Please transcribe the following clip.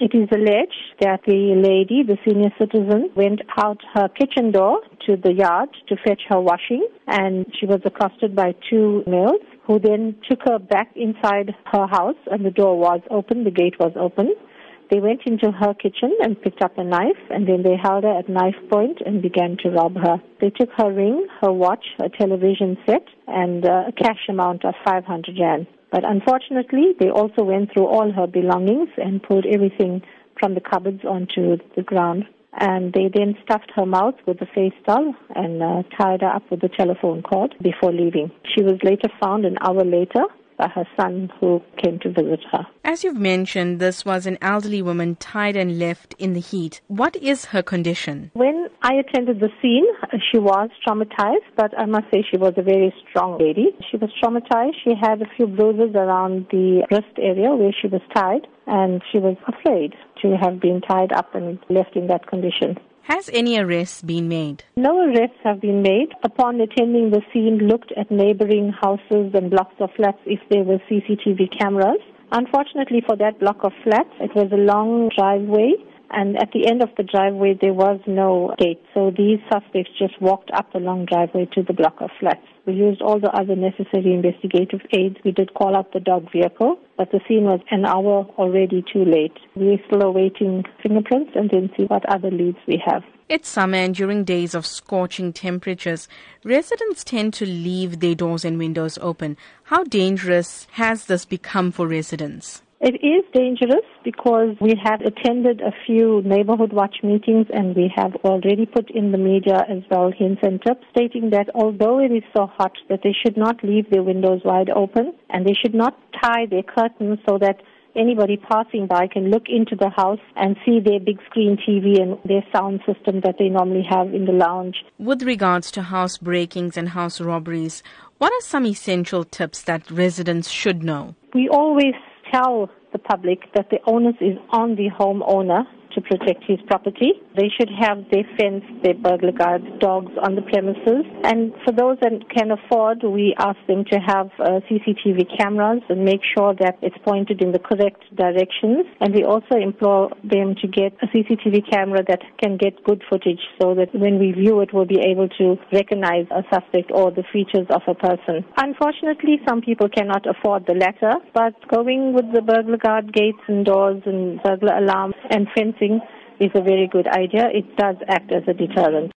It is alleged that the lady, the senior citizen, went out her kitchen door to the yard to fetch her washing and she was accosted by two males who then took her back inside her house and the door was open, the gate was open. They went into her kitchen and picked up a knife and then they held her at knife point and began to rob her. They took her ring, her watch, a television set and uh, a cash amount of 500 rand. But unfortunately, they also went through all her belongings and pulled everything from the cupboards onto the ground. And they then stuffed her mouth with a face doll and uh, tied her up with a telephone cord before leaving. She was later found an hour later by her son who came to visit her. As you've mentioned, this was an elderly woman tied and left in the heat. What is her condition? When I attended the scene, she was traumatized, but I must say she was a very strong lady. She was traumatized. She had a few bruises around the wrist area where she was tied, and she was afraid to have been tied up and left in that condition. Has any arrests been made? No arrests have been made. Upon attending the scene, looked at neighboring houses and blocks of flats if there were CCTV cameras. Unfortunately for that block of flats, it was a long driveway and at the end of the driveway there was no gate. So these suspects just walked up the long driveway to the block of flats. We used all the other necessary investigative aids. We did call out the dog vehicle, but the scene was an hour already too late. We're still awaiting fingerprints and then see what other leads we have. It's summer and during days of scorching temperatures, residents tend to leave their doors and windows open. How dangerous has this become for residents? It is dangerous because we have attended a few neighborhood watch meetings and we have already put in the media as well hints and tips stating that although it is so hot that they should not leave their windows wide open and they should not tie their curtains so that anybody passing by can look into the house and see their big screen TV and their sound system that they normally have in the lounge. With regards to house breakings and house robberies, what are some essential tips that residents should know? We always tell the public that the onus is on the homeowner to protect his property. They should have their fence, their burglar guards, dogs on the premises. And for those that can afford, we ask them to have uh, CCTV cameras and make sure that it's pointed in the correct directions. And we also implore them to get a CCTV camera that can get good footage so that when we view it, we'll be able to recognize a suspect or the features of a person. Unfortunately, some people cannot afford the latter, but going with the burglar guard gates and doors and burglar alarms and fencing is a very good idea. It does act as a deterrent.